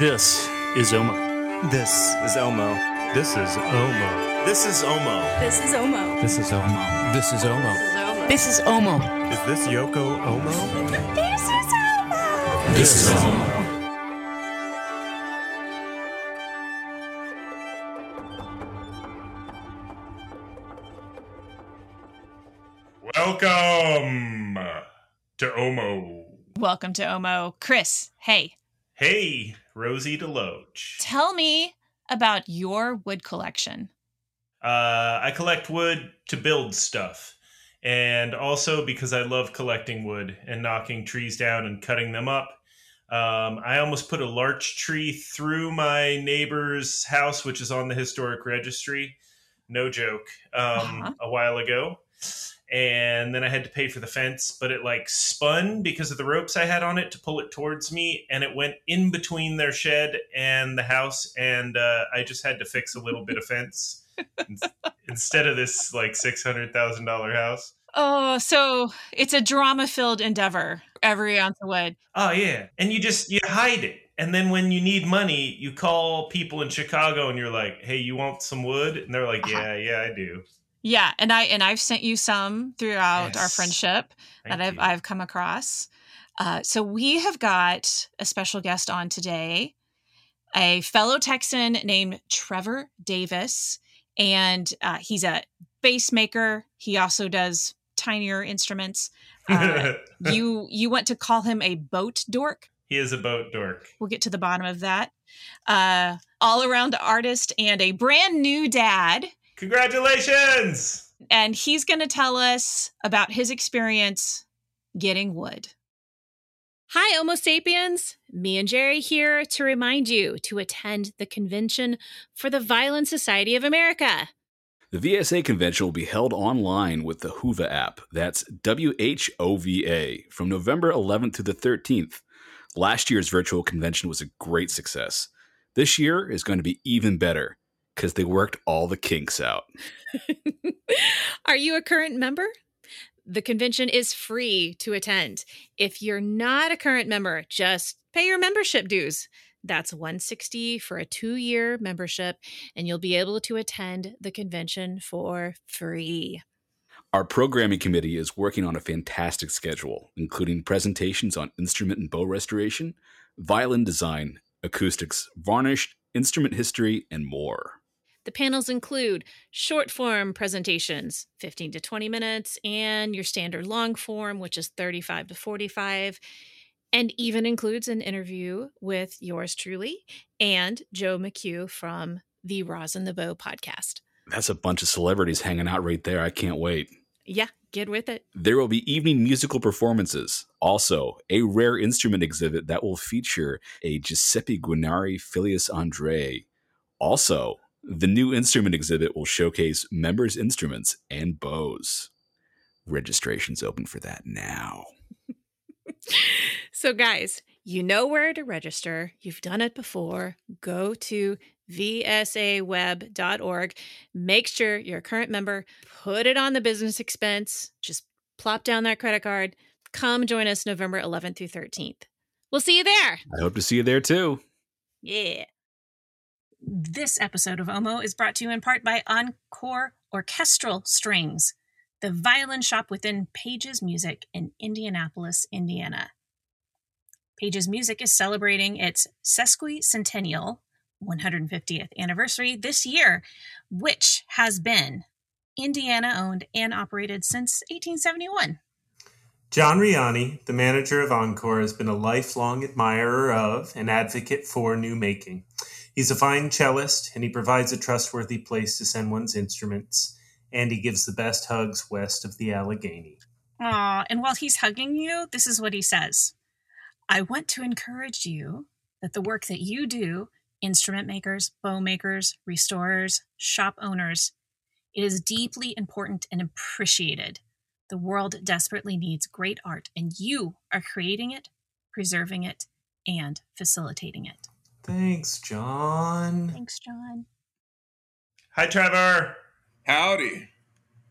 This is Omo. This is Elmo. This is Omo. This is Omo. This is Omo. This is Omo. This is Omo. This is Omo. Is this Yoko Omo? This is Omo. This is Omo. Welcome to Omo. Welcome to Omo. Chris, hey, Hey, Rozie DeLoach. tell me about your wood collection. Uh, I collect wood to build stuff. And also because I love collecting wood and knocking trees down and cutting them up. Um, I almost put a larch tree through my neighbor's house, which is on the historic registry. No joke. Um, Uh-huh. A while ago. And then I had to pay for the fence, but it like spun because of the ropes I had on it to pull it towards me, and it went in between their shed and the house, and uh, I just had to fix a little bit of fence instead of this like six hundred thousand dollar house. Oh, so it's a drama filled endeavor, every ounce of wood. Oh yeah, and you just you hide it, and then when you need money, you call people in Chicago, and you're like, "Hey, you want some wood?" And they're like, Uh-huh. "Yeah, yeah, I do." Yeah, and I and I've sent you some throughout our friendship Thank that I've you. I've come across. Uh, so we have got a special guest on today, a fellow Texan named Trevor Davis, and uh, he's a bass maker. He also does tinier instruments. Uh, you you want to call him a boat dork? he is a boat dork. We'll get to the bottom of that. Uh, all around artist and a brand new dad. Congratulations! And he's going to tell us about his experience getting wood. Hi, Homo sapiens. Me and Jerry here to remind you to attend the convention for the Violin Society of America. The VSA convention will be held online with the Whova app. That's W H O V A from November 11th to the 13th. Last year's virtual convention was a great success. This year is going to be even better because they worked all the kinks out. Are you a current member? The convention is free to attend. If you're not a current member, just pay your membership dues. That's 160 for a 2-year membership and you'll be able to attend the convention for free. Our programming committee is working on a fantastic schedule, including presentations on instrument and bow restoration, violin design, acoustics, varnish, instrument history, and more. The panels include short form presentations, 15 to 20 minutes, and your standard long form, which is 35 to 45, and even includes an interview with yours truly and Joe McHugh from the Rosin the Bow podcast. That's a bunch of celebrities hanging out right there. I can't wait. Yeah, get with it. There will be evening musical performances. Also, a rare instrument exhibit that will feature a Giuseppe Guarneri Filius Andreae. Also, the new instrument exhibit will showcase members' instruments and bows. Registration's open for that now. So, guys, you know where to register. You've done it before. Go to vsaweb.org. Make sure you're a current member. Put it on the business expense. Just plop down that credit card. Come join us November 11th through 13th. We'll see you there. I hope to see you there too. Yeah. This episode of Omo is brought to you in part by Encore Orchestral Strings, the violin shop within Paige's Music in Indianapolis, Indiana. Paige's Music is celebrating its sesquicentennial 150th anniversary this year, which has been Indiana owned and operated since 1871. John Riani, the manager of Encore, has been a lifelong admirer of and advocate for new making. He's a fine cellist, and he provides a trustworthy place to send one's instruments, and he gives the best hugs west of the Allegheny. Aw, and while he's hugging you, this is what he says I want to encourage you that the work that you do, instrument makers, bow makers, restorers, shop owners, it is deeply important and appreciated. The world desperately needs great art, and you are creating it, preserving it, and facilitating it. Thanks, John. Thanks, John. Hi, Trevor. Howdy.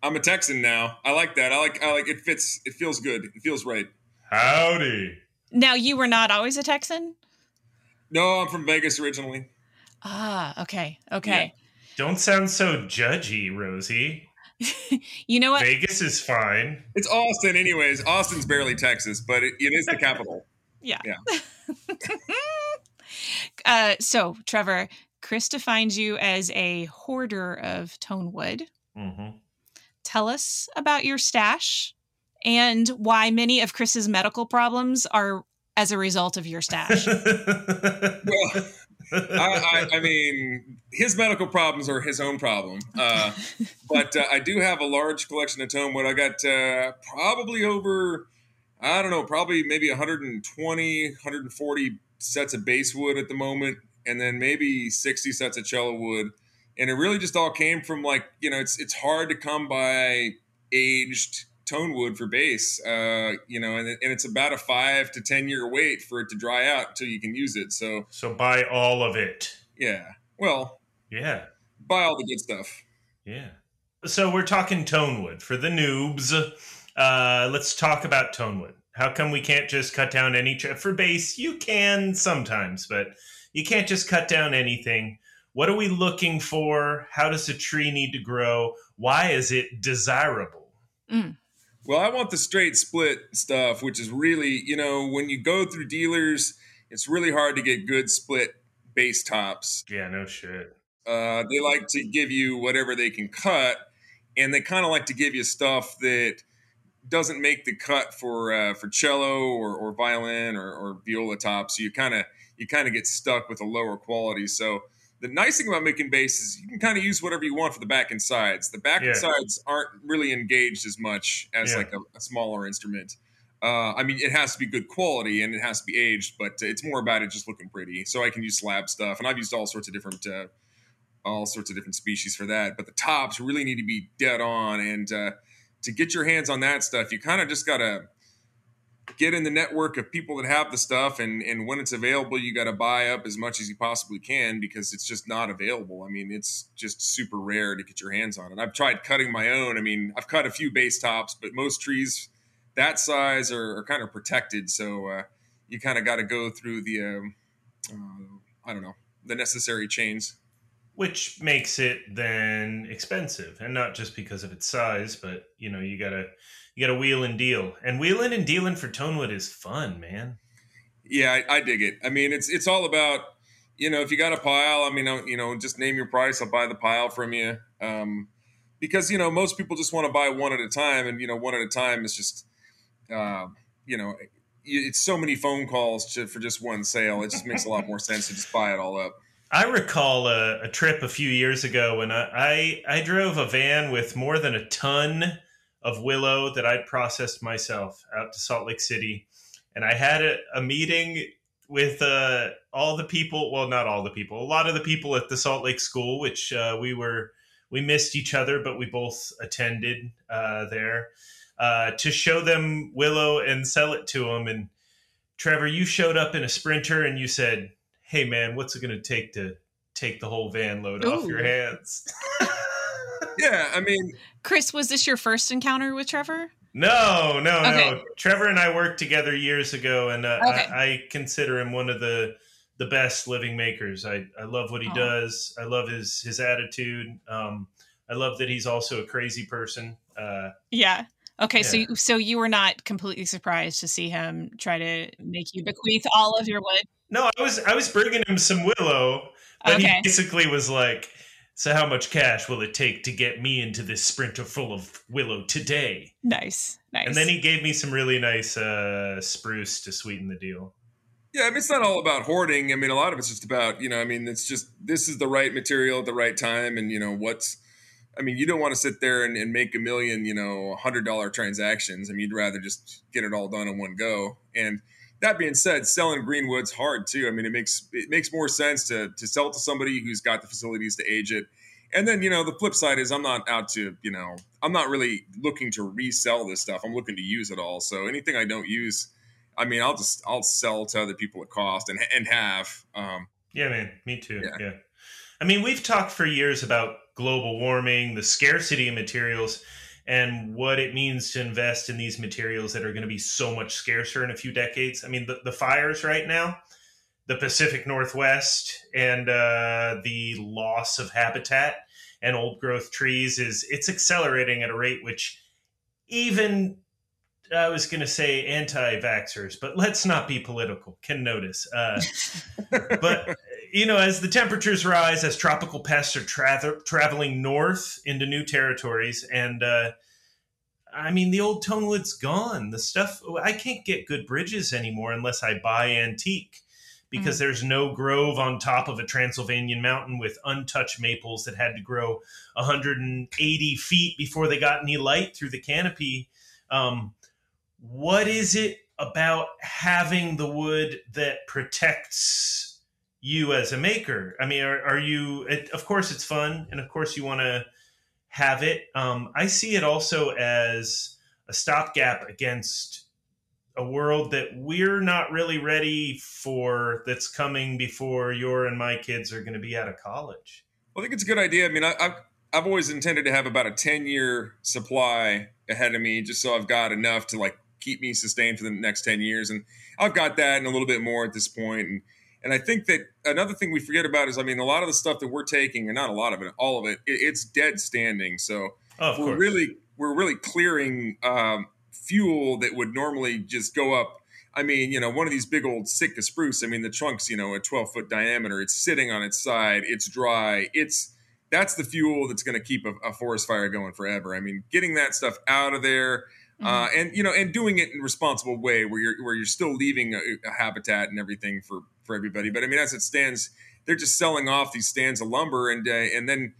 I'm a Texan now. I like that. I like I like it fits it feels good. It feels right. Howdy. Now, you were not always a Texan? No, I'm from Vegas originally. Ah, okay, okay. Don't sound so judgy, Rozie. you know what? Vegas is fine. It's Austin, anyways. Austin's barely Texas, but it, it is the capital. Yeah. Yeah. uh, so, Trevor, Chris defines you as a hoarder of tone wood. hmm Tell us about your stash and why many of Chris's medical problems are as a result of your stash. Well, I, I, I mean, his medical problems are his own problem. Uh, but uh, I do have a large collection of tone wood. I got uh, probably over, I don't know, probably maybe 120, 140 sets of bass wood at the moment, and then maybe 60 sets of cello wood. And it really just all came from like, you know, it's it's hard to come by aged tone wood for bass, uh, you know, and, and it's about a five to 10 year wait for it to dry out until you can use it. So, so buy all of it. yeah. Well, Yeah. buy all the good stuff. Yeah. So we're talking tonewood for the noobs. Uh, let's talk about tonewood. How come we can't just cut down any tree? For bass? you can sometimes, but you can't just cut down anything. What are we looking for? How does a tree need to grow? Why is it desirable? Well, I want the straight split stuff, which is really, you know, when you go through dealers, it's really hard to get good split bass tops. Yeah, no shit. Uh, they like to give you whatever they can cut, and they kind of like to give you stuff that doesn't make the cut for uh, for cello or, or violin or, or viola tops. So you kind of you kind of get stuck with a lower quality. So the nice thing about making bass is you can kind of use whatever you want for the back and sides. The back Yeah. and sides aren't really engaged as much as Yeah. like a, a smaller instrument. Uh, I mean, it has to be good quality and it has to be aged, but it's more about it just looking pretty. So I can use slab stuff, and I've used all sorts of different, uh, all sorts of different species for that. But the tops really need to be dead on, and uh, to get your hands on that stuff, you kind of just gotta get in the network of people that have the stuff, and and when it's available, you got to buy up as much as you possibly can because it's just not available. I mean, it's just super rare to get your hands on it. I've tried cutting my own. I mean, I've cut a few bass tops, but most trees that size are, are kind of protected, so uh, you kind of got to go through the um, uh, I don't know the necessary chains. Which makes it then expensive, and not just because of its size, but you know you gotta you gotta wheel and deal, and wheeling and dealing for tonewood is fun, man. Yeah, I, I dig it. I mean, it's it's all about you know if you got a pile. I mean, you know, just name your price. I'll buy the pile from you. Um, because you know most people just want to buy one at a time, and you know one at a time is just uh, you know it's so many phone calls to, for just one sale. It just makes a lot more sense to just buy it all up. I recall a, a trip a few years ago when I, I I drove a van with more than a ton of willow that I'd processed myself out to Salt Lake City, and I had a, a meeting with uh, all the people. Well, not all the people, a lot of the people at the Salt Lake School, which uh, we were we missed each other, but we both attended uh, there uh, to show them willow and sell it to them. And Trevor, you showed up in a sprinter and you said, "Hey, man, what's it going to take to take the whole van load off your hands?" Yeah, I mean, Chris, was this your first encounter with Trevor? no, no, no. Trevor and I worked together years ago, and uh, Okay. I, I consider him one of the the best living makers. I, I love what he Aw. does. I love his his attitude. Um, I love that he's also a crazy person. Uh, Yeah. Okay, so Yeah. you, so you were not completely surprised to see him try to make you bequeath all of your wood. No, I was I was bringing him some willow, but Okay. he basically was like, "So how much cash will it take to get me into this sprinter full of willow today?" Nice, nice. And then he gave me some really nice uh, spruce to sweeten the deal. Yeah, I mean, it's not all about hoarding. I mean, a lot of it's just about, you know, I mean, it's just this is the right material at the right time. And, you know, what's, I mean, you don't want to sit there and, and make a million, you know, $100 transactions. I mean, you'd rather just get it all done in one go. And that being said, selling greenwood's hard too. I mean, it makes, it makes more sense to, to sell to somebody who's got the facilities to age it. And then, you know, the flip side is I'm not out to, you know, I'm not really looking to resell this stuff. I'm looking to use it all. So anything I don't use, I mean, I'll just I'll sell to other people at cost and and have. Um, Yeah, man, me too. Yeah. Yeah. I mean, we've talked for years about global warming, the scarcity of materials, and what it means to invest in these materials that are going to be so much scarcer in a few decades. I mean, the, the fires right now, the Pacific Northwest and uh, the loss of habitat and old growth trees is it's accelerating at a rate which even I was going to say anti-vaxxers, but let's not be political. Can notice, uh, but you know, as the temperatures rise, as tropical pests are tra- traveling north into new territories, and uh, I mean, the old tonewood's gone. The stuff I can't get good bridges anymore unless I buy antique because mm-hmm. there's no grove on top of a Transylvanian mountain with untouched maples that had to grow 180 feet before they got any light through the canopy. Um, what is it about having the wood that protects you as a maker? I mean, are, are you? It, of course, it's fun, and of course, you want to have it. Um, I see it also as a stopgap against a world that we're not really ready for that's coming before your and my kids are going to be out of college. Well, I think it's a good idea. I mean, I, have I've always intended to have about a 10 year supply ahead of me just so I've got enough to like keep me sustained for the next 10 years. And I've got that and a little bit more at this point. And, and I think that another thing we forget about is, I mean, a lot of the stuff that we're taking, and not a lot of it, all of it, it it's dead standing. So oh, we're course. really we're really clearing um, fuel that would normally just go up. I mean, you know, one of these big old Sitka spruce. I mean, the trunk's you know a 12 foot diameter. It's sitting on its side. It's dry. It's that's the fuel that's going to keep a, a, forest fire going forever. I mean, getting that stuff out of there. Uh, mm-hmm. Uh, and you know, and doing it in a responsible way, where you're where you're still leaving a, a, habitat and everything for for everybody. But I mean, as it stands, they're just selling off these stands of lumber, and uh, and then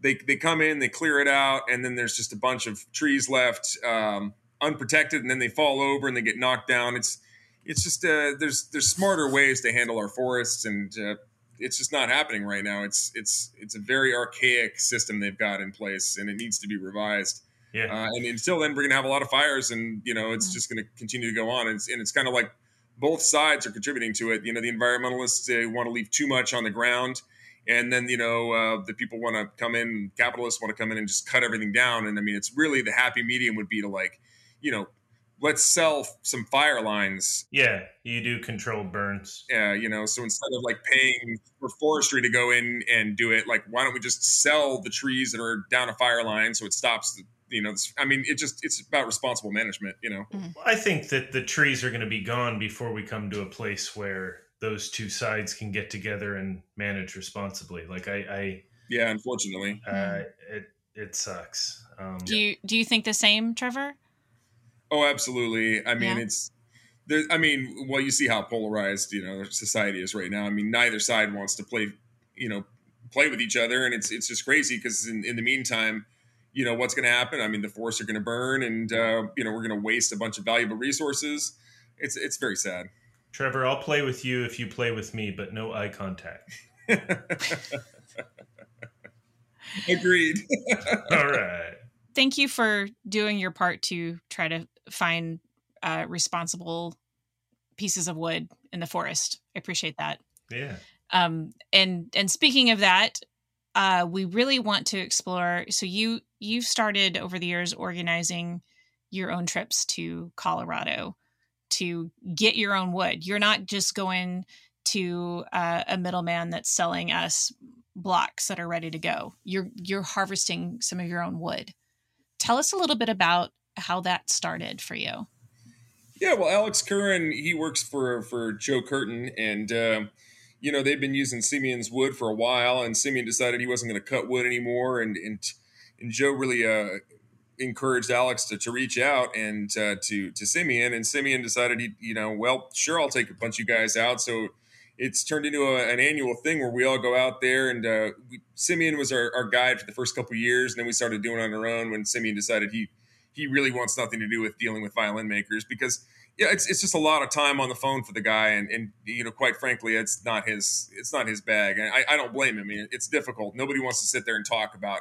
they they come in, they clear it out, and then there's just a bunch of trees left um, unprotected, and then they fall over and they get knocked down. It's it's just uh, there's there's smarter ways to handle our forests, and uh, it's just not happening right now. It's it's it's a very archaic system they've got in place, and it needs to be revised. Yeah. Uh, and until then, we're going to have a lot of fires, and you know, it's mm-hmm. just going to continue to go on. And it's, and it's kind of like both sides are contributing to it. You know, the environmentalists they want to leave too much on the ground, and then you know, uh, the people want to come in, capitalists want to come in and just cut everything down. And I mean, it's really the happy medium would be to like, you know, let's sell some fire lines. Yeah, you do controlled burns. Yeah, you know, so instead of like paying for forestry to go in and do it, like why don't we just sell the trees that are down a fire line so it stops the you know, I mean, it just it's about responsible management. You know, mm-hmm. I think that the trees are going to be gone before we come to a place where those two sides can get together and manage responsibly. Like I, I yeah, unfortunately, uh, mm-hmm. it it sucks. Um, do you do you think the same, Trevor? Oh, absolutely. I mean, yeah. it's there. I mean, well, you see how polarized you know society is right now. I mean, neither side wants to play, you know, play with each other, and it's it's just crazy because in, in the meantime you know what's going to happen. I mean, the forests are going to burn, and uh, you know we're going to waste a bunch of valuable resources. It's it's very sad. Trevor, I'll play with you if you play with me, but no eye contact. Agreed. All right. Thank you for doing your part to try to find uh, responsible pieces of wood in the forest. I appreciate that. Yeah. Um, and and speaking of that, uh, we really want to explore. So you you've started over the years organizing your own trips to Colorado to get your own wood. You're not just going to uh, a middleman that's selling us blocks that are ready to go. You're you're harvesting some of your own wood. Tell us a little bit about how that started for you. Yeah, well, Alex Curran he works for for Joe Curtin, and uh, you know they've been using Simeon's wood for a while, and Simeon decided he wasn't going to cut wood anymore, and and and Joe really uh, encouraged Alex to, to reach out and uh, to to Simeon, and Simeon decided he, you know, well, sure, I'll take a bunch of you guys out. So it's turned into a, an annual thing where we all go out there, and uh, we, Simeon was our, our guide for the first couple years, and then we started doing it on our own when Simeon decided he he really wants nothing to do with dealing with violin makers because yeah, it's, it's just a lot of time on the phone for the guy, and, and you know, quite frankly, it's not his it's not his bag, and I, I don't blame him. I mean, it's difficult. Nobody wants to sit there and talk about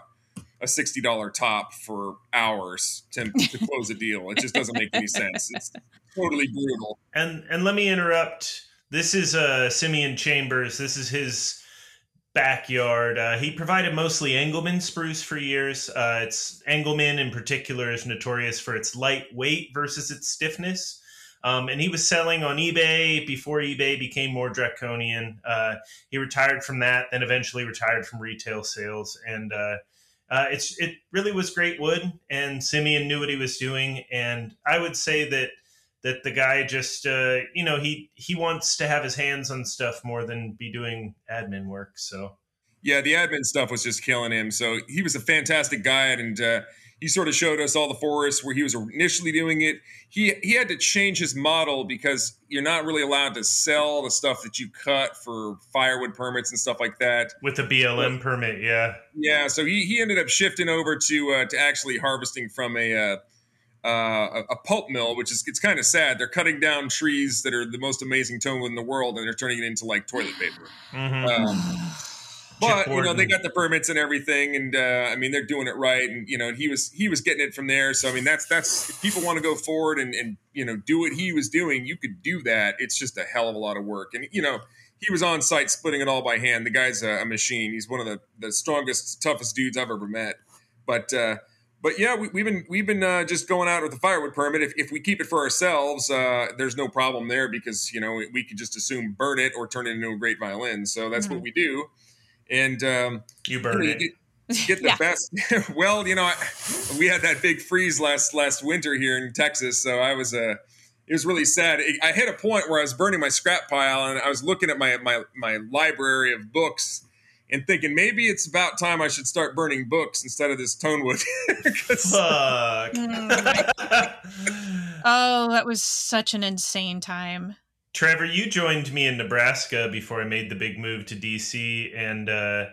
a sixty dollar top for hours to, to close a deal. It just doesn't make any sense. It's totally brutal. And and let me interrupt. This is uh, Simeon Chambers. This is his backyard. Uh, he provided mostly Engelmann spruce for years. Uh, it's Engelmann in particular is notorious for its light weight versus its stiffness. Um, and he was selling on eBay before eBay became more draconian. Uh, he retired from that, then eventually retired from retail sales. And uh, uh, it's it really was great wood, and Simeon knew what he was doing. And I would say that that the guy just uh, you know he he wants to have his hands on stuff more than be doing admin work. So Yeah, the admin stuff was just killing him. So he was a fantastic guide, and uh, he sort of showed us all the forests where he was initially doing it. He he had to change his model because you're not really allowed to sell the stuff that you cut for firewood permits and stuff like that. with the BLM permit, yeah, Yeah, so he, he ended up shifting over to uh, to actually harvesting from a uh, uh, a pulp mill, which is it's kind of sad. They're cutting down trees that are the most amazing tonewood in the world, and they're turning it into like toilet paper. Mhm. Um, but you know they got the permits and everything, and uh, I mean they're doing it right, and you know and he was he was getting it from there. So I mean that's that's if people want to go forward and and you know do what he was doing, you could do that. It's just a hell of a lot of work, and you know he was on site splitting it all by hand. The guy's a, a machine. He's one of the the strongest, toughest dudes I've ever met. But uh, but yeah, we, we've been we've been uh, just going out with the firewood permit. If, if we keep it for ourselves, uh, there's no problem there because you know we, we could just assume burn it or turn it into a great violin. So that's what we do. And um, you burned you it. Get, get the Yeah. best. well, you know, I, we had that big freeze last last winter here in Texas, so I was Uh, it was really sad. It- I hit a point where I was burning my scrap pile, and I was looking at my my my library of books. And thinking maybe it's about time I should start burning books instead of this tonewood. 'Cause- Fuck. Oh, that was such an insane time. Trevor, you joined me in Nebraska before I made the big move to DC, and uh,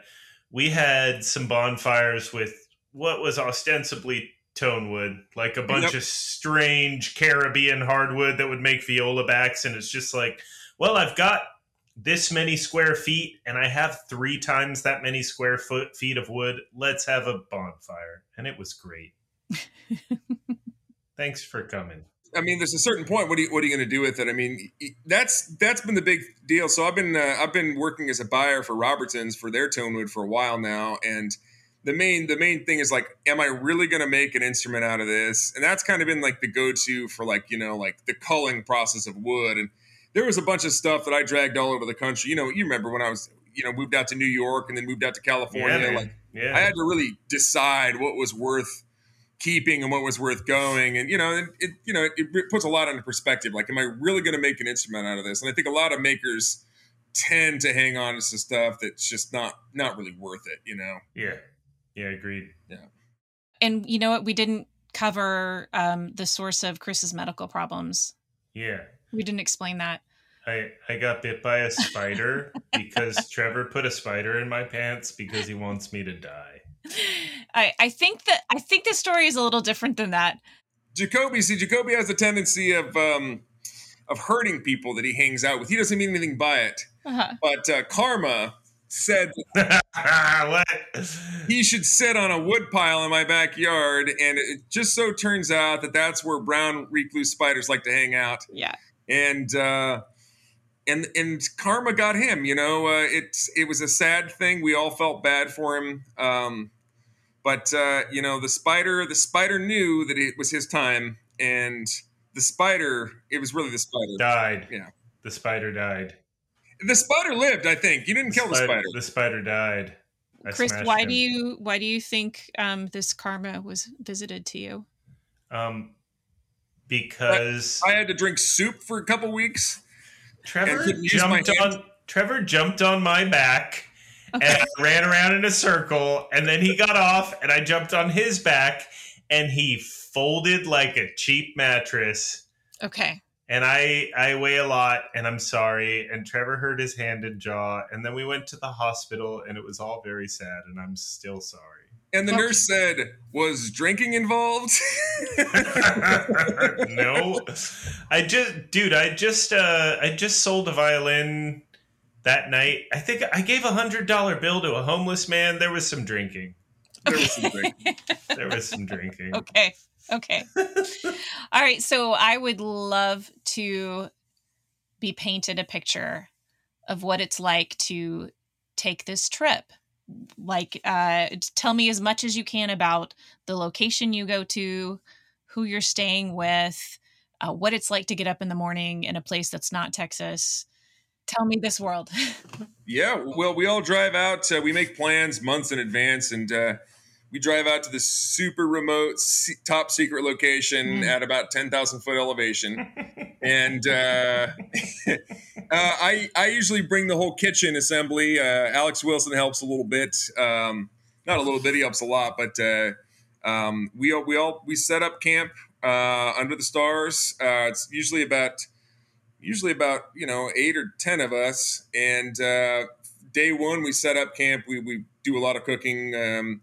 we had some bonfires with what was ostensibly tonewood, like a bunch Yep. of strange Caribbean hardwood that would make viola backs. And it's just like, well, I've got this many square feet, and I have three times that many square foot feet of wood. Let's have a bonfire, and it was great. Thanks for coming. I mean, there's a certain point. What are you, what are you going to do with it? I mean, that's that's been the big deal. So I've been uh, I've been working as a buyer for Robertsons for their tonewood for a while now, and the main the main thing is like, am I really going to make an instrument out of this? And that's kind of been like the go to for like you know like the culling process of wood. And there was a bunch of stuff that I dragged all over the country. You know, you remember when I was you know moved out to New York and then moved out to California. man. like yeah. I had to really decide what was worth keeping and what was worth going. And you know, it, it you know it, it puts a lot into perspective. Like, am I really going to make an instrument out of this? And I think a lot of makers tend to hang on to some stuff that's just not not really worth it. You know. yeah. Yeah, agreed. Yeah and you know what? We didn't cover um, the source of Chris's medical problems. Yeah. We didn't explain that. I, I got bit by a spider because Trevor put a spider in my pants because he wants me to die. I, I think that I think the story is a little different than that. Jacoby, see, Jacoby has a tendency of um, of hurting people that he hangs out with. He doesn't mean anything by it. Uh-huh. But uh, Karma said what? he should sit on a wood pile in my backyard, and it just so turns out that that's where brown recluse spiders like to hang out. Yeah. And uh, and and karma got him. You know, uh, it it was a sad thing. We all felt bad for him. Um, but uh, you know, the spider the spider knew that it was his time, and the spider it was really the spider. Died. Yeah. The spider died. The spider lived. I think you didn't kill the spider. The spider died. I Chris, why him. do you why do you think um, this karma was visited to you? Um, because I had to drink soup for a couple weeks. Trevor couldn't use my jumped on Trevor jumped on my back and ran around in a circle, and then he got off, and I jumped on his back, and he folded like a cheap mattress. Okay. And I I weigh a lot, and I'm sorry. And Trevor hurt his hand and jaw, and then we went to the hospital, and it was all very sad, and I'm still sorry. And the Okay. nurse said, "Was drinking involved?" no, I just, dude, I just, uh, I just sold a violin that night. I think I gave a hundred dollar bill to a homeless man. There was some drinking. There was some drinking. There was some drinking. Okay. Okay. All right. So I would love to be painted a picture of what it's like to take this trip. Like, uh, tell me as much as you can about the location you go to, who you're staying with, uh, what it's like to get up in the morning in a place that's not Texas. Tell me this world. Yeah, well, we all drive out. Uh, we make plans months in advance, and uh, we drive out to this super remote, se- top secret location at about ten thousand foot elevation. and uh, uh, I, I usually bring the whole kitchen assembly. Uh, Alex Wilson helps a little bit, um, not a little bit. He helps a lot, but uh, um, we all, we all we set up camp uh, under the stars. Uh, it's usually about usually about you know eight or ten of us. And uh, day one we set up camp. We, we do a lot of cooking um,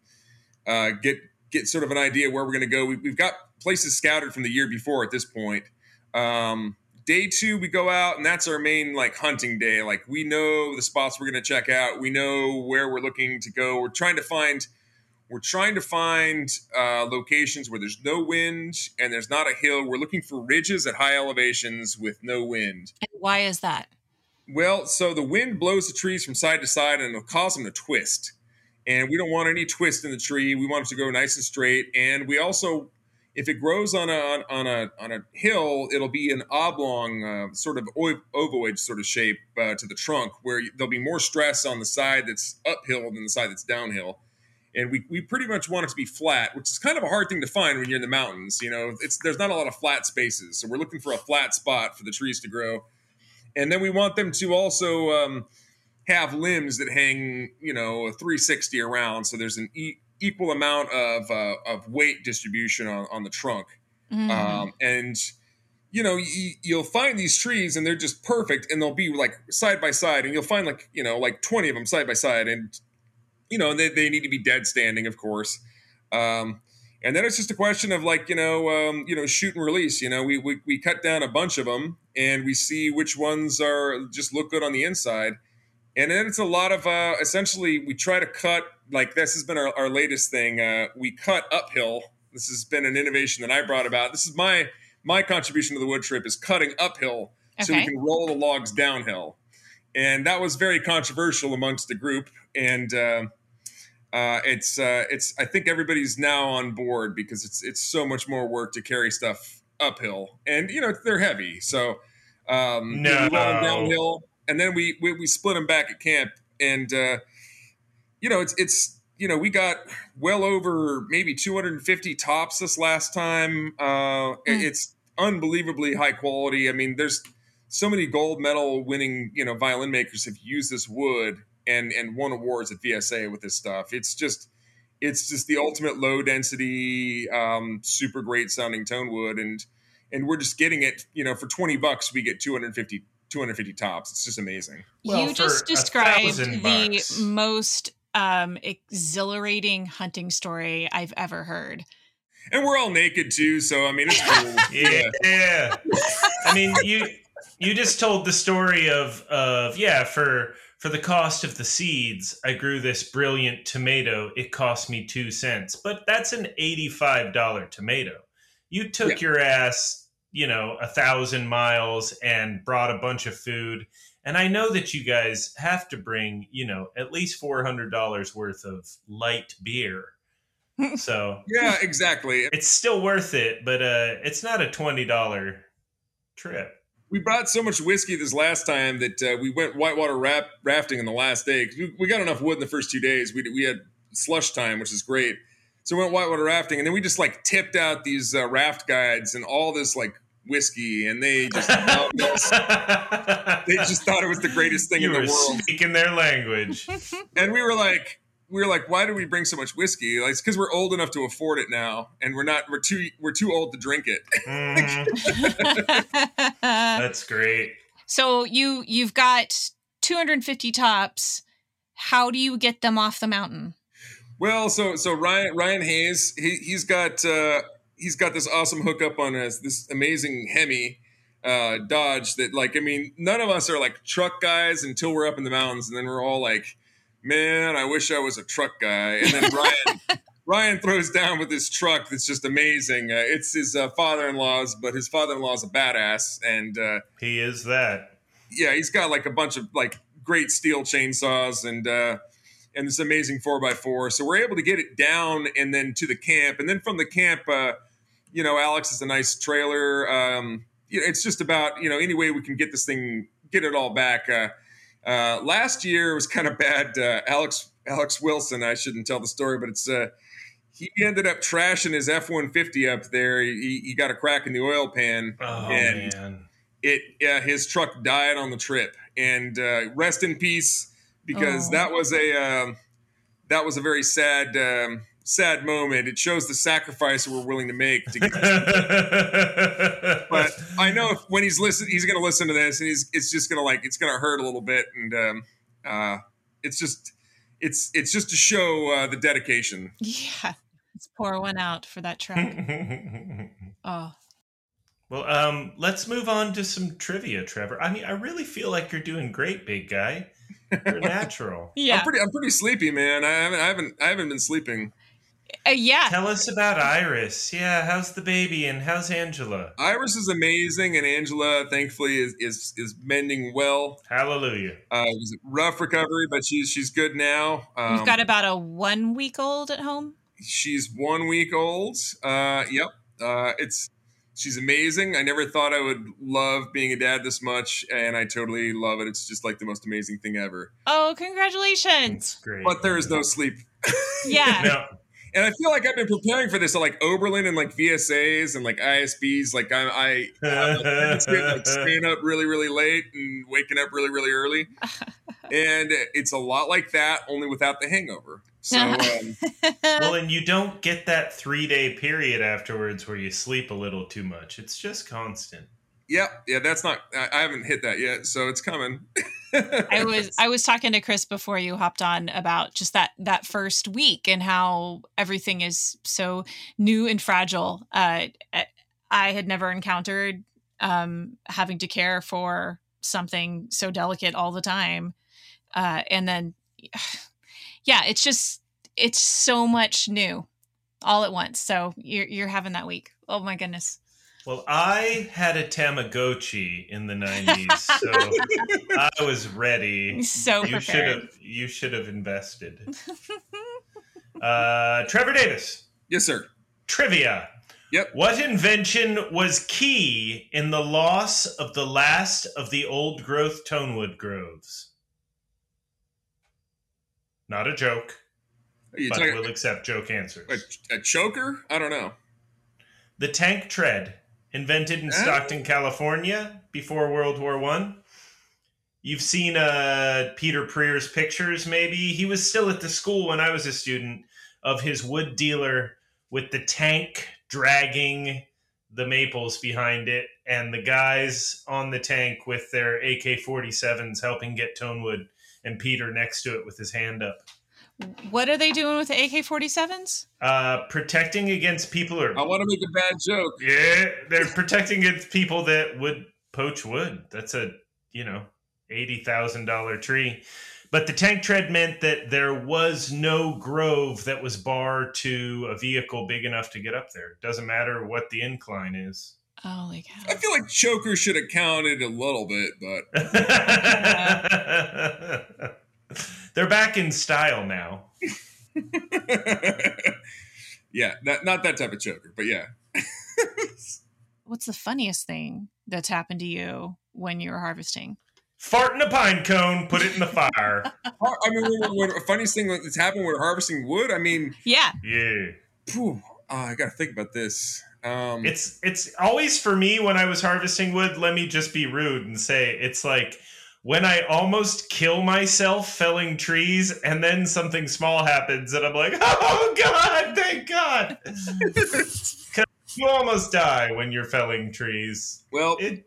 uh, get get sort of an idea where we're going to go. We, we've got places scouted from the year before at this point. Um, day two we go out and that's our main like hunting day. Like we know the spots we're going to check out. We know where we're looking to go. We're trying to find we're trying to find uh, locations where there's no wind and there's not a hill. We're looking for ridges at high elevations with no wind. and why is that? Well, so the wind blows the trees from side to side and it'll cause them to twist. And we don't want any twist in the tree. We want it to go nice and straight. And we also, if it grows on a on a on a hill, it'll be an oblong, uh, sort of ovoid sort of shape uh, to the trunk, where there'll be more stress on the side that's uphill than the side that's downhill and we, we pretty much want it to be flat, which is kind of a hard thing to find when you're in the mountains. You know, it's there's not a lot of flat spaces, so we're looking for a flat spot for the trees to grow, and then we want them to also um, have limbs that hang, you know, 360 around, so there's an e- equal amount of uh, of weight distribution on, on the trunk, Mhm. um, and you know you'll find these trees and they're just perfect, and they'll be like side by side, and you'll find like you know like 20 of them side by side, and you know, they, they need to be dead standing, of course. Um, and then it's just a question of like, you know, um, you know, shoot and release. You know, we, we we cut down a bunch of them and we see which ones are just look good on the inside. And then it's a lot of uh, essentially we try to cut like this has been our, our latest thing. Uh, we cut uphill. This has been an innovation that I brought about. This is my my contribution to the wood trip is cutting uphill so we can roll the logs downhill. And that was very controversial amongst the group. And uh, uh, it's uh, it's I think everybody's now on board because it's it's so much more work to carry stuff uphill, and you know they're heavy, so um, you we them No. downhill, and then we, we we split them back at camp, and uh, you know it's it's you know we got well over maybe 250 tops this last time. Uh, it- It's unbelievably high quality. I mean, there's so many gold medal winning you know violin makers have used this wood and and won awards at VSA with this stuff. It's just it's just the ultimate low density, um, super great sounding tone wood, and and we're just getting it. You know, for twenty bucks, we get 250, 250 tops. It's just amazing. Well, you just described the bucks. most um, exhilarating hunting story I've ever heard. And we're all naked too, so I mean, it's cool. Yeah. yeah. I mean, you you just told the story of of yeah, for for the cost of the seeds, I grew this brilliant tomato. It cost me 2 cents. But that's an $85 tomato. You took Yeah. your ass, you know, a thousand miles and brought a bunch of food. And I know that you guys have to bring, you know, at least $400 worth of light beer. So Yeah, exactly. it's still worth it, but uh, it's not a twenty dollar trip. We brought so much whiskey this last time that uh, we went whitewater rap- rafting in the last day 'cause we, we got enough wood in the first two days. We, we had slush time, which is great. So we went whitewater rafting, and then we just like tipped out these uh, raft guides and all this like whiskey, and they just us. They just thought it was the greatest thing you in the were world. speaking their language. And we were like, we were like, why do we bring so much whiskey? Like, it's because we're old enough to afford it now, and we're not. We're too. We're too old to drink it. Mhm. That's great. so you you've got 250 tops. How do you get them off the mountain? Well, so so Ryan Ryan Hayes, he he's got uh, he's got this awesome hookup on us, this amazing Hemi uh, Dodge that like I mean, none of us are like truck guys until we're up in the mountains, and then we're all like, man, I wish I was a truck guy. And then Ryan Ryan throws down with his truck that's just amazing. Uh, it's his uh, father-in-law's, but his father-in-law's a badass, and uh, He is that. yeah, he's got like a bunch of like great steel chainsaws and uh and this amazing four x four. So we're able to get it down and then to the camp, and then from the camp, uh, you know, Alex is a nice trailer. Um, you know, it's just about you know any way we can get this thing, get it all back. Uh, uh, last year was kind of bad. Uh, Alex Alex Wilson, I shouldn't tell the story, but it's uh, he ended up trashing his F one fifty up there. He, he got a crack in the oil pan, Oh and man. it yeah, his truck died on the trip. And uh, rest in peace, because Oh. that was a um, that was a very sad um, sad moment. It shows the sacrifice that we're willing to make to get but I know if, when he's listen, he's going to listen to this, and he's it's just going to like it's going to hurt a little bit, and um, uh, it's just it's it's just to show uh, the dedication. Yeah. Let's pour one out for that track. Oh. well, um, let's move on to some trivia, Trevor. I mean, I really feel like you're doing great, big guy. You're natural. Yeah. I'm pretty I'm pretty sleepy, man. I haven't I haven't I haven't been sleeping. Uh, yeah. Tell us about Iris. Yeah, how's the baby and how's Angela? Iris is amazing, and Angela, thankfully, is is, is mending well. Hallelujah. Uh, it was a rough recovery, but she's she's good now. Um, We've got about a one week old at home. She's one week old. Uh, yep. Uh, it's she's amazing. I never thought I would love being a dad this much, and I totally love it. It's just like the most amazing thing ever. Oh, congratulations. It's great. But there is no sleep, Yeah. No. and I feel like I've been preparing for this at like Oberlin and like VSAs and like ISBs. Like I'm, I have a tendency like staying up really, really late and waking up really, really early, and it's a lot like that, only without the hangover. So. Um, well, and you don't get that three day period afterwards where you sleep a little too much. It's just constant. Yeah, yeah, that's not. I, I haven't hit that yet, so it's coming. I was I was talking to Chris before you hopped on about just that that first week and how everything is so new and fragile. Uh, I had never encountered um, having to care for something so delicate all the time, uh, and then yeah, it's just it's so much new all at once. So you're you're having that week. Oh my goodness. Well, I had a Tamagotchi in the 90s, so I was ready. So you should have prepared. you should have invested. Uh, Trevor Davis, yes, sir. trivia. Yep. What invention was key in the loss of the last of the old growth tonewood groves? Not a joke, but we'll accept joke answers. a, a choker? I don't know. The tank tread, invented in Ah. Stockton, California, before World War One. You've seen uh, Peter Prier's pictures, maybe. He was still at the school when I was a student of his wood dealer with the tank dragging the maples behind it, and the guys on the tank with their AK 47s helping get tonewood, and Peter next to it with his hand up. What are they doing with the AK 47s? Uh, protecting against people who are I want to make a bad joke. Yeah, they're protecting against people that would poach wood. That's a you know eighty thousand dollar tree. But the tank tread meant that there was no grove that was bar to a vehicle big enough to get up there. Doesn't matter what the incline is. Holy cow. I feel like choker should have counted a little bit, but They're back in style now. yeah, not not that type of choker, but yeah. What's the funniest thing that's happened to you when you were harvesting? Fart in a pine cone, put it in the fire. I mean, when, when, funniest thing that's happened when harvesting wood. I mean, Yeah. Yeah. phew, uh, I got to think about this. Um, It's it's always for me when I was harvesting wood. Let me just be rude and say it's like when I almost kill myself felling trees, and then something small happens, and I'm like, "Oh God, thank God, you almost die when you're felling trees. well, It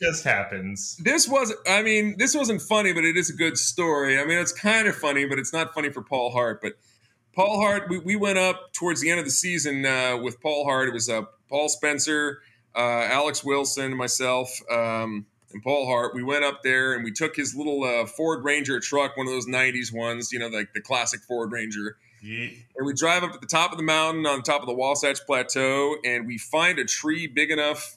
just happens. this was I mean, this wasn't funny, but it is a good story. I mean, it's kind of funny, but it's not funny for Paul Hart. But Paul Hart, we, we went up towards the end of the season uh, with Paul Hart. It was uh, Paul Spencer, uh, Alex Wilson, myself, um, and Paul Hart. We went up there and we took his little uh, Ford Ranger truck, one of those '90s ones, you know, like the classic Ford Ranger. Yeah. And we drive up to the top of the mountain on top of the Wasatch Plateau, and we find a tree big enough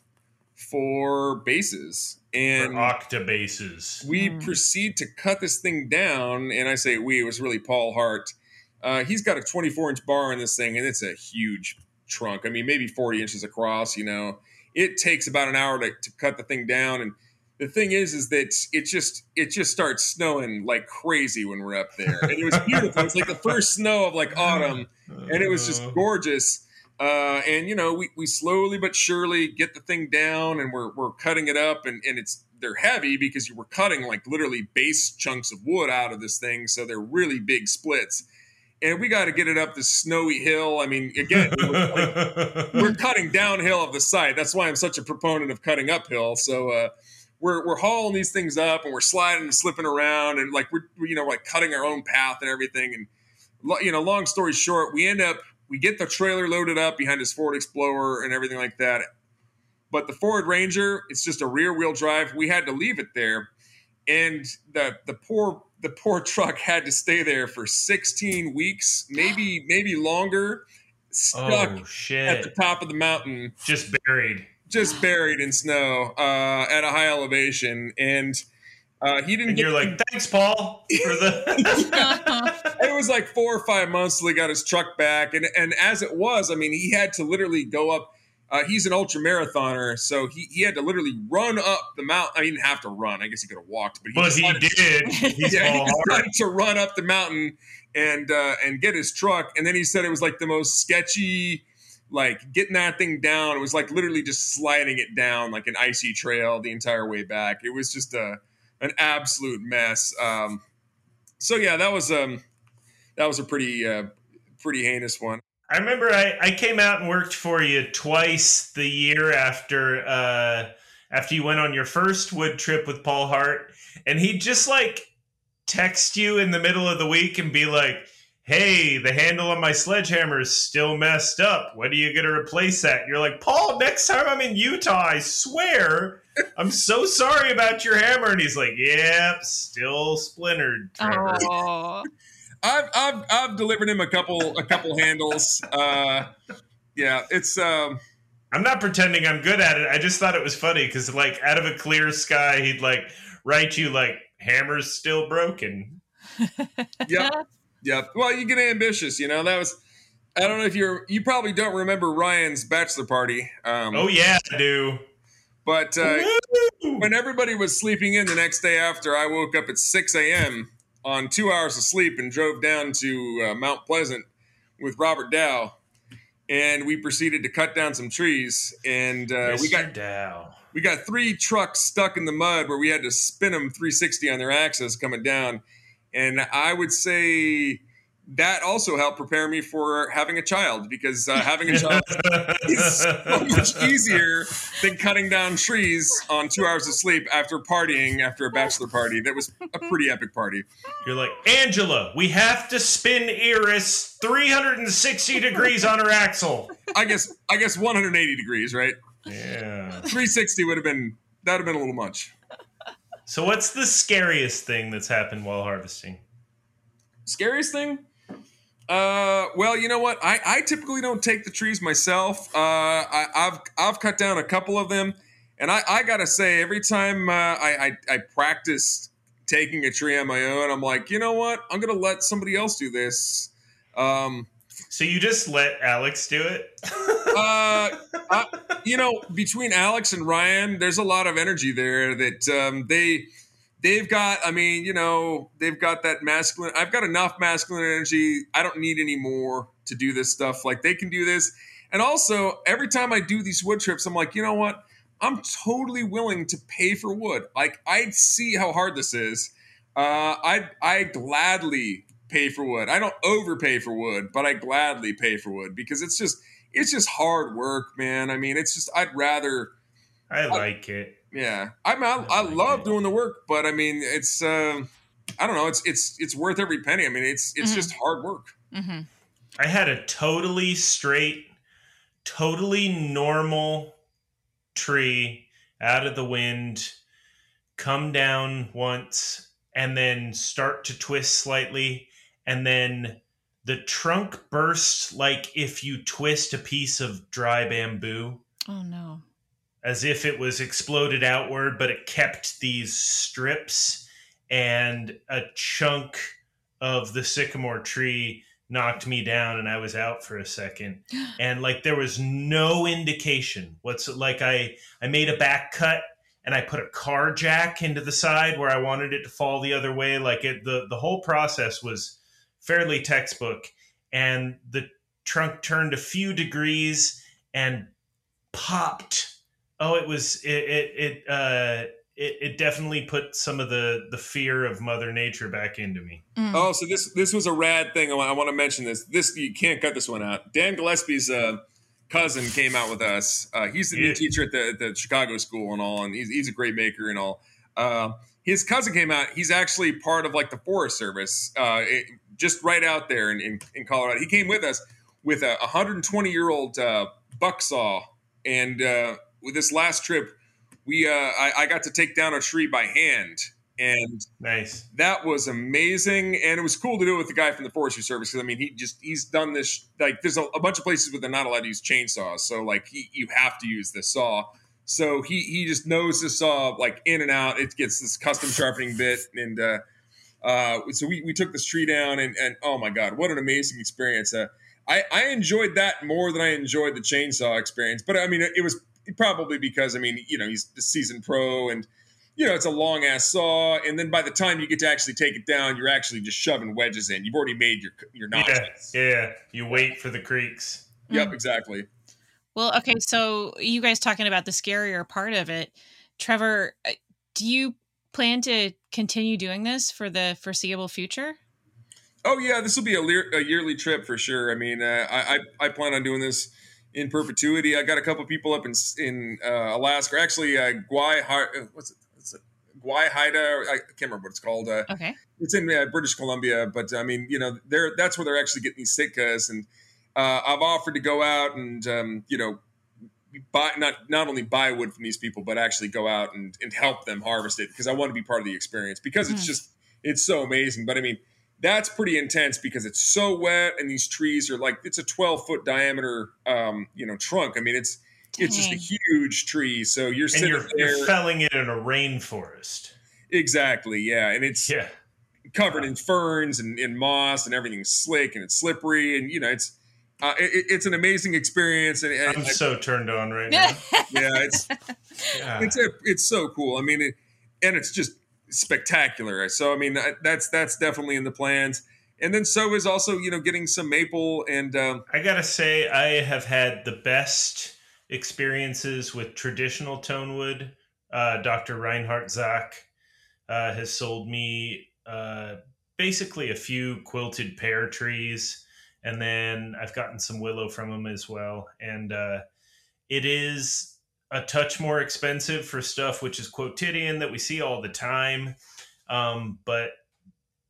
for basses. And For octobasses. we Hmm. proceed to cut this thing down, and I say we, it was really Paul Hart. Uh, he's got a 24 inch bar on this thing, and it's a huge trunk. I mean, maybe 40 inches across, you know. It takes about an hour to, to cut the thing down. And the thing is, is that it just it just starts snowing like crazy when we're up there. And it was beautiful. it's like the first snow of like autumn. And it was just gorgeous. Uh, and you know, we, we slowly but surely get the thing down and we're, we're cutting it up and, and it's they're heavy because you were cutting like literally bass chunks of wood out of this thing. So they're really big splits and we got to get it up this snowy hill. I mean, again, we're, we're, cutting downhill of the site. That's why I'm such a proponent of cutting uphill. So uh, we're we're hauling these things up and we're sliding and slipping around and like we're you know like cutting our own path and everything. And you know, long story short, we end up we get the trailer loaded up behind his Ford Explorer and everything like that. But the Ford Ranger, it's just a rear wheel drive. We had to leave it there, and the the poor the poor truck had to stay there for 16 weeks, maybe maybe longer, stuck oh, at the top of the mountain, just buried, just buried in snow uh, at a high elevation, and uh, he didn't. And you're like, thanks, Paul, for the. it was like four or five months till he got his truck back, and and as it was, I mean, he had to literally go up uh, he's an ultra marathoner, so he, he had to literally run up the mountain. I mean, he didn't have to run. I guess he could have walked, but he, but he did. He's yeah, he decided to run up the mountain and uh, and get his truck. And then he said it was like the most sketchy, like getting that thing down. It was like literally just sliding it down like an icy trail the entire way back. It was just a an absolute mess. Um, so yeah, that was um that was a pretty uh, pretty heinous one. I remember I, I came out and worked for you twice the year after uh, after you went on your first wood trip with Paul Hart, and he'd just like text you in the middle of the week and be like, "Hey, the handle on my sledgehammer is still messed up. When are you to replace that?" And you're like, "Paul, next time I'm in Utah, I swear." I'm so sorry about your hammer, and he's like, "Yep, still splintered." Oh. I've, I've I've delivered him a couple a couple handles. Uh, yeah, it's. Um, I'm not pretending I'm good at it. I just thought it was funny because, like, out of a clear sky, he'd like write you like "hammer's still broken." yep, yep. Well, you get ambitious, you know. That was. I don't know if you're. You probably don't remember Ryan's bachelor party. Um, oh yeah, I do. But uh, when everybody was sleeping in the next day after, I woke up at 6 a.m on two hours of sleep and drove down to uh, Mount Pleasant with Robert Dow, and we proceeded to cut down some trees. And uh, we got Dow. We got three trucks stuck in the mud where we had to spin them 360 on their axis coming down. And I would say that also helped prepare me for having a child because uh, having a child is so much easier than cutting down trees on two hours of sleep after partying after a bachelor party. That was a pretty epic party. You're like, Angela, we have to spin Iris 360 degrees on her axle. I guess I guess 180 degrees, right? Yeah. 360 would have been that would have been a little much. So what's the scariest thing that's happened while harvesting? Scariest thing? Uh, well, you know what? I, I typically don't take the trees myself. Uh, I, have I've cut down a couple of them, and I, I gotta say, every time uh, I, I I practice taking a tree on my own, I'm like, you know what? I'm gonna let somebody else do this. Um, so you just let Alex do it? uh, I, you know, between Alex and Ryan, there's a lot of energy there that um, they they've got i mean you know they've got that masculine i've got enough masculine energy i don't need any more to do this stuff. Like they can do this. And also every time i do these wood trips i'm like you know what? I'm totally willing to pay for wood. Like i see how hard this is. Uh, i i gladly pay for wood. I don't overpay for wood but i gladly pay for wood because it's just it's just hard work man. I mean it's just i'd rather i like I, it yeah, I mean, I, I love doing the work, but I mean, it's uh, I don't know, it's it's it's worth every penny. I mean, it's it's mm-hmm. just hard work. Mm-hmm. I had a totally straight, totally normal tree out of the wind come down once and then start to twist slightly and then the trunk burst like if you twist a piece of dry bamboo. Oh no as if it was exploded outward, but it kept these strips and a chunk of the sycamore tree knocked me down and I was out for a second. And like there was no indication. What's like I I made a back cut and I put a car jack into the side where I wanted it to fall the other way. Like it the the whole process was fairly textbook. And the trunk turned a few degrees and popped. Oh, it was it it, it uh it, it definitely put some of the the fear of Mother Nature back into me. Mm. Oh, so this this was a rad thing. I want, I want to mention this. This you can't cut this one out. Dan Gillespie's uh, cousin came out with us. Uh, he's the Yeah. new teacher at the, at the Chicago school and all, and he's, he's a great maker and all. Uh, his cousin came out. He's actually part of like the Forest Service, uh, it- just right out there in, in, in Colorado. He came with us with a 120 year old uh, buck saw, and uh, with this last trip, we uh, I, I got to take down a tree by hand, and Nice. that was amazing. And it was cool to do it with the guy from the forestry service because i mean he just he's done this like there's a, a bunch of places where they're not allowed to use chainsaws. So like he, you have to use this saw. So he he just knows the saw like in and out. It gets this custom sharpening bit. And uh uh so we, we took this tree down and and oh my god what an amazing experience. Uh i i enjoyed that more than i enjoyed the chainsaw experience. But i mean it, it was probably because i mean you know he's a seasoned pro and you know, it's a long ass saw, and then by the time you get to actually take it down, you're actually just shoving wedges in. You've already made your your Yeah, notches. yeah. You wait for the creaks. Yep, exactly. Well, okay, so you guys talking about the scarier part of it. Trevor, uh, do you plan to continue doing this for the foreseeable future? Oh yeah, this will be a, lear- a yearly trip for sure. I mean, uh, I, I I plan on doing this in perpetuity. I got a couple people up in in uh, Alaska, actually, uh, Guai, uh, what's it? What's it? Guai Haida, I can't remember what it's called. Uh, Okay. it's in uh, British Columbia, but I mean, you know, they're that's where they're actually getting these sitkas, and uh, I've offered to go out and um, you know buy not not only buy wood from these people, but actually go out and, and help them harvest it because I want to be part of the experience because it's Mm. just it's so amazing. But I mean, that's pretty intense because it's so wet and these trees are like it's a 12 foot diameter um, you know trunk. I mean, it's it's just a huge tree. So you're And sitting you're, there you're felling it in a rainforest. exactly, yeah, and it's Yeah. covered in ferns and, and moss and everything's slick and it's slippery and you know it's uh, it, it's an amazing experience and, and I'm so turned on right now. yeah it's Yeah. it's a, it's so cool i mean it, and it's just spectacular so i mean that's that's definitely in the plans and then so is also you know getting some maple and um, I gotta say, I have had the best experiences with traditional tone wood. Uh, Dr. Reinhard Zach uh, has sold me uh, basically a few quilted pear trees, and then I've gotten some willow from him as well. And uh, it is a touch more expensive for stuff which is quotidian that we see all the time, um, but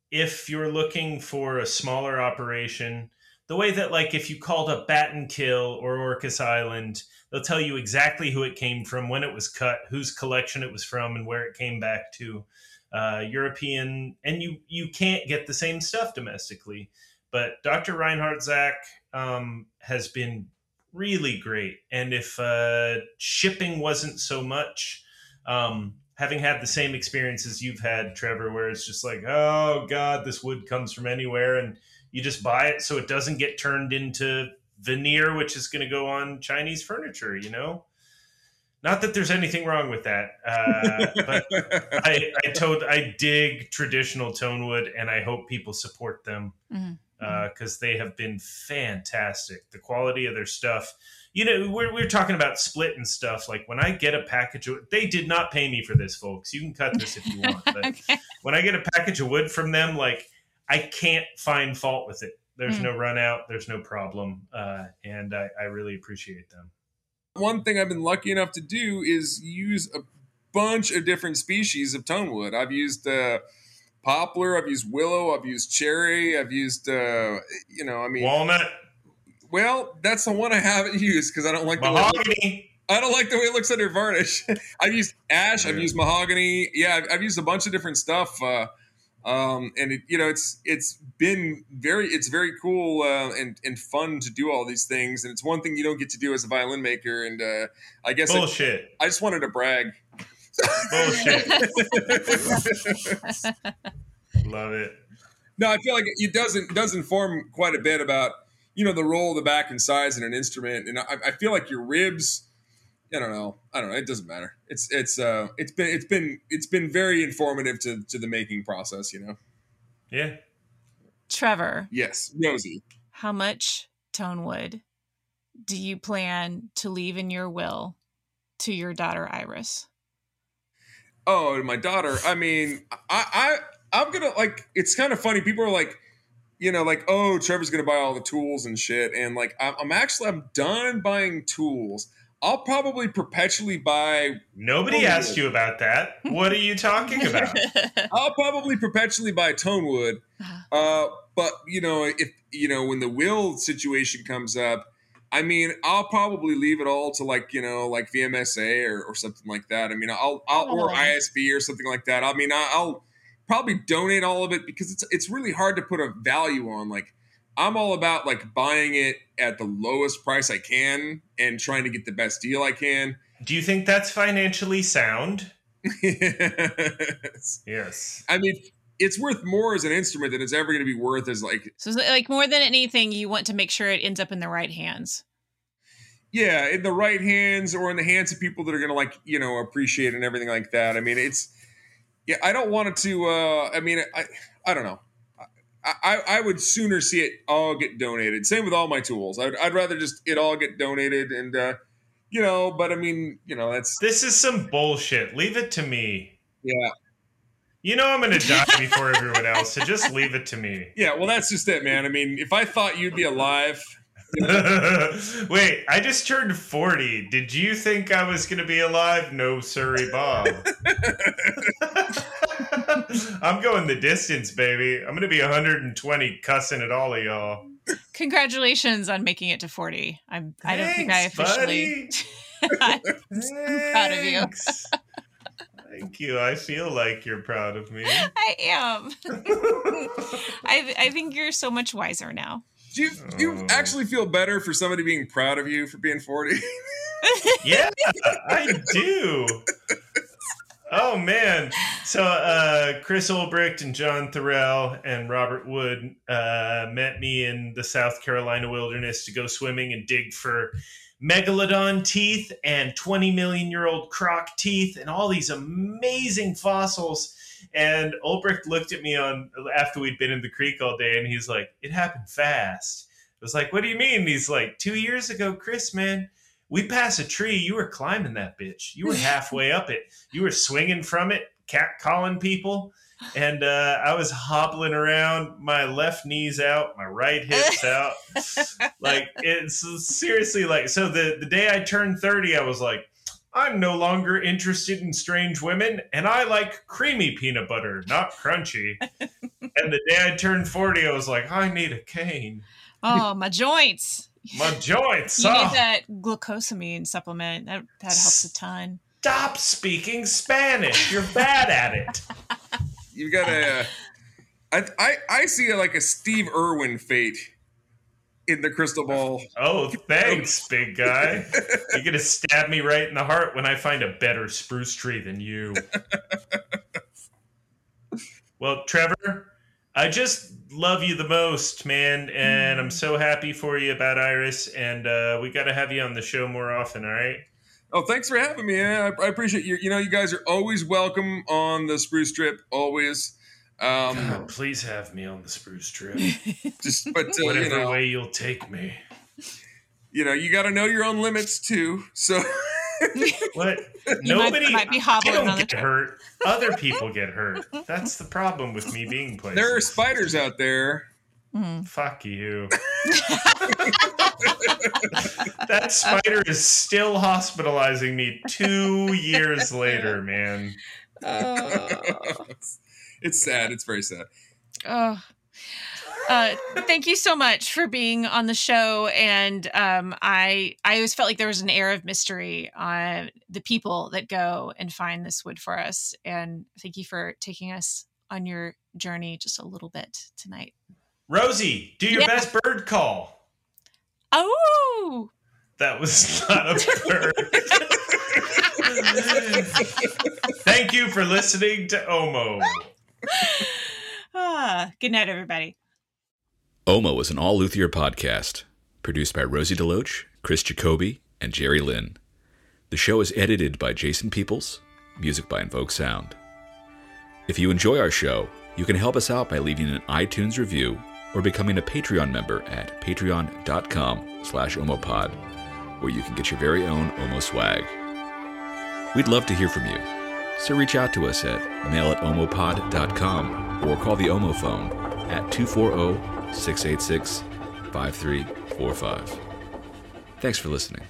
if you're looking for a smaller operation, the way that like if you called up Batten Kill or Orcas Island, they'll tell you exactly who it came from, when it was cut, whose collection it was from, and where it came back to. Uh, European, and you you can't get the same stuff domestically. But Dr. Reinhard Zach um, has been really great, and if uh, shipping wasn't so much, um, having had the same experiences you've had, Trevor, where it's just like, oh god, this wood comes from anywhere, and you just buy it so it doesn't get turned into veneer, which is going to go on Chinese furniture. You know, not that there's anything wrong with that, uh, but I I told I dig traditional tone wood, and I hope people support them Mhm. Because they have been fantastic. The quality of their stuff. You know, we're, we're talking about split and stuff. Like when I get a package of, they did not pay me for this, folks. You can cut this if you want. But okay. when I get a package of wood from them, like I can't find fault with it. There's Mm. no run out. There's no problem. Uh, and I, I really appreciate them. one thing i've been lucky enough to do is use a bunch of different species of tone wood i've used uh, poplar i've used willow i've used cherry i've used uh, you know i mean Walnut, well that's the one i haven't used because i don't like the way mahogany. I don't like the way it looks under varnish. I've used ash. I've used mahogany. Yeah, I've, I've used a bunch of different stuff. Uh, um, and it, you know, it's it's been very it's very cool uh, and and fun to do all these things. And it's one thing you don't get to do as a violin maker. And uh, I guess I, Bullshit. I just wanted to brag. Bullshit. Love it. No, I feel like it doesn't does inform quite a bit about you know the role of the back and size in an instrument, and I, I feel like your ribs. I don't know. I don't know. It doesn't matter. It's it's uh it's been it's been it's been very informative to to the making process. You know. Yeah. Trevor, Yes, Rozie. how much tone wood do you plan to leave in your will to your daughter Iris? Oh, and my daughter. I mean, I, I, I'm gonna like. It's kind of funny. People are like, you know, like, oh, Trevor's gonna buy all the tools and shit, and like, I'm, I'm actually, I'm done buying tools. I'll probably perpetually buy. Nobody asked you about that. What are you talking about? I'll probably perpetually buy tone wood. Uh, but you know, if you know, when the will situation comes up, I mean, I'll probably leave it all to like you know, like VMSA or, or something like that. I mean, I'll, I'll or. ISB or something like that. I mean, I- I'll probably donate all of it because it's it's really hard to put a value on. Like, I'm all about like buying it at the lowest price I can and trying to get the best deal I can. Do you think that's financially sound? Yes. Yes. I mean, it's worth more as an instrument than it's ever going to be worth as like So, like more than anything, you want to make sure it ends up in the right hands. yeah, in the right hands or in the hands of people that are going to like you know appreciate it and everything like that. I mean, it's yeah. I don't want it to. uh I mean, I I don't know. I, I, I would sooner see it all get donated. Same with all my tools. I'd, I'd rather just it all get donated and uh you know. But I mean, you know, that's This is some bullshit. Leave it to me. yeah, You know I'm going to die before everyone else, so just leave it to me. yeah. Well, that's just it, man. I mean, if I thought you'd be alive, Wait, I just turned 40. Did you think I was going to be alive? No, sorry, Bob. I'm going the distance, baby. I'm going to be 120 cussing at all of y'all. Congratulations on making it to 40. I'm, I don't think I Thanks, officially. buddy. I'm proud of you. Thanks. Thank you. I feel like you're proud of me. I am. I, I think you're so much wiser now. do you, do you Oh. actually feel better for somebody being proud of you for being forty? Yeah, I do. Oh man! So uh, Chris Olbricht and John Thorell and Robert Wood uh, met me in the South Carolina wilderness to go swimming and dig for megalodon teeth and 20 million year old croc teeth and all these amazing fossils. And Olbricht looked at me on after we'd been in the creek all day, and he's like, "It happened fast." I was like, "What do you mean?" He's like, two years ago, Chris, man." we pass a tree, you were climbing that bitch. You were halfway up it. You were swinging from it, cat calling people. And uh, I was hobbling around, my left knee's out, my right hip's out. Like it's seriously like so the, the day I turned 30, I was like, I'm no longer interested in strange women, and I like creamy peanut butter, not crunchy. and the day I turned 40, I was like, I need a cane. Oh, my joints. My joints. You oh. need that glucosamine supplement. That, that helps a ton. Stop speaking Spanish. You're bad at it. you got a. I, I I see like a Steve Irwin fate in the crystal ball. Oh, thanks, big guy. You're gonna stab me right in the heart when I find a better spruce tree than you. Well, Trevor, I just love you the most, man, and I'm so happy for you about Iris. And uh, we got to have you on the show more often. All right. Oh, thanks for having me. I, I appreciate you. You know, you guys are always welcome on the spruce trip. Always. Um, God, please have me on the spruce trip. just, but uh, you Whatever know, way you'll take me. you know, you got to know your own limits too. So. What? You Nobody might be I hobbling don't on the get hurt. Other people get hurt. That's the problem with me being places. There are spiders out there. Fuck you. that spider is still hospitalizing me two years later, man. It's sad. It's very sad. Oh. Uh, thank you so much for being on the show, and um, I I always felt like there was an air of mystery on the people that go and find this wood for us, and thank you for taking us on your journey just a little bit tonight. Rozie, do your Yeah. best bird call. Oh, That was not a bird. Thank you for listening to Omo. ah. Good night, everybody. Omo is an all luthier podcast produced by Rozie DeLoach, Chris Jacoby, and Jerry Lynn. The show is edited by Jason Peoples, music by Invoke Sound. If you enjoy our show, you can help us out by leaving an iTunes review or becoming a Patreon member at patreon.com slash omopod, where you can get your very own Omo swag. We'd love to hear from you, so reach out to us at mail at omopod.com or call the Omo phone at 240 686 5345. Thanks for listening.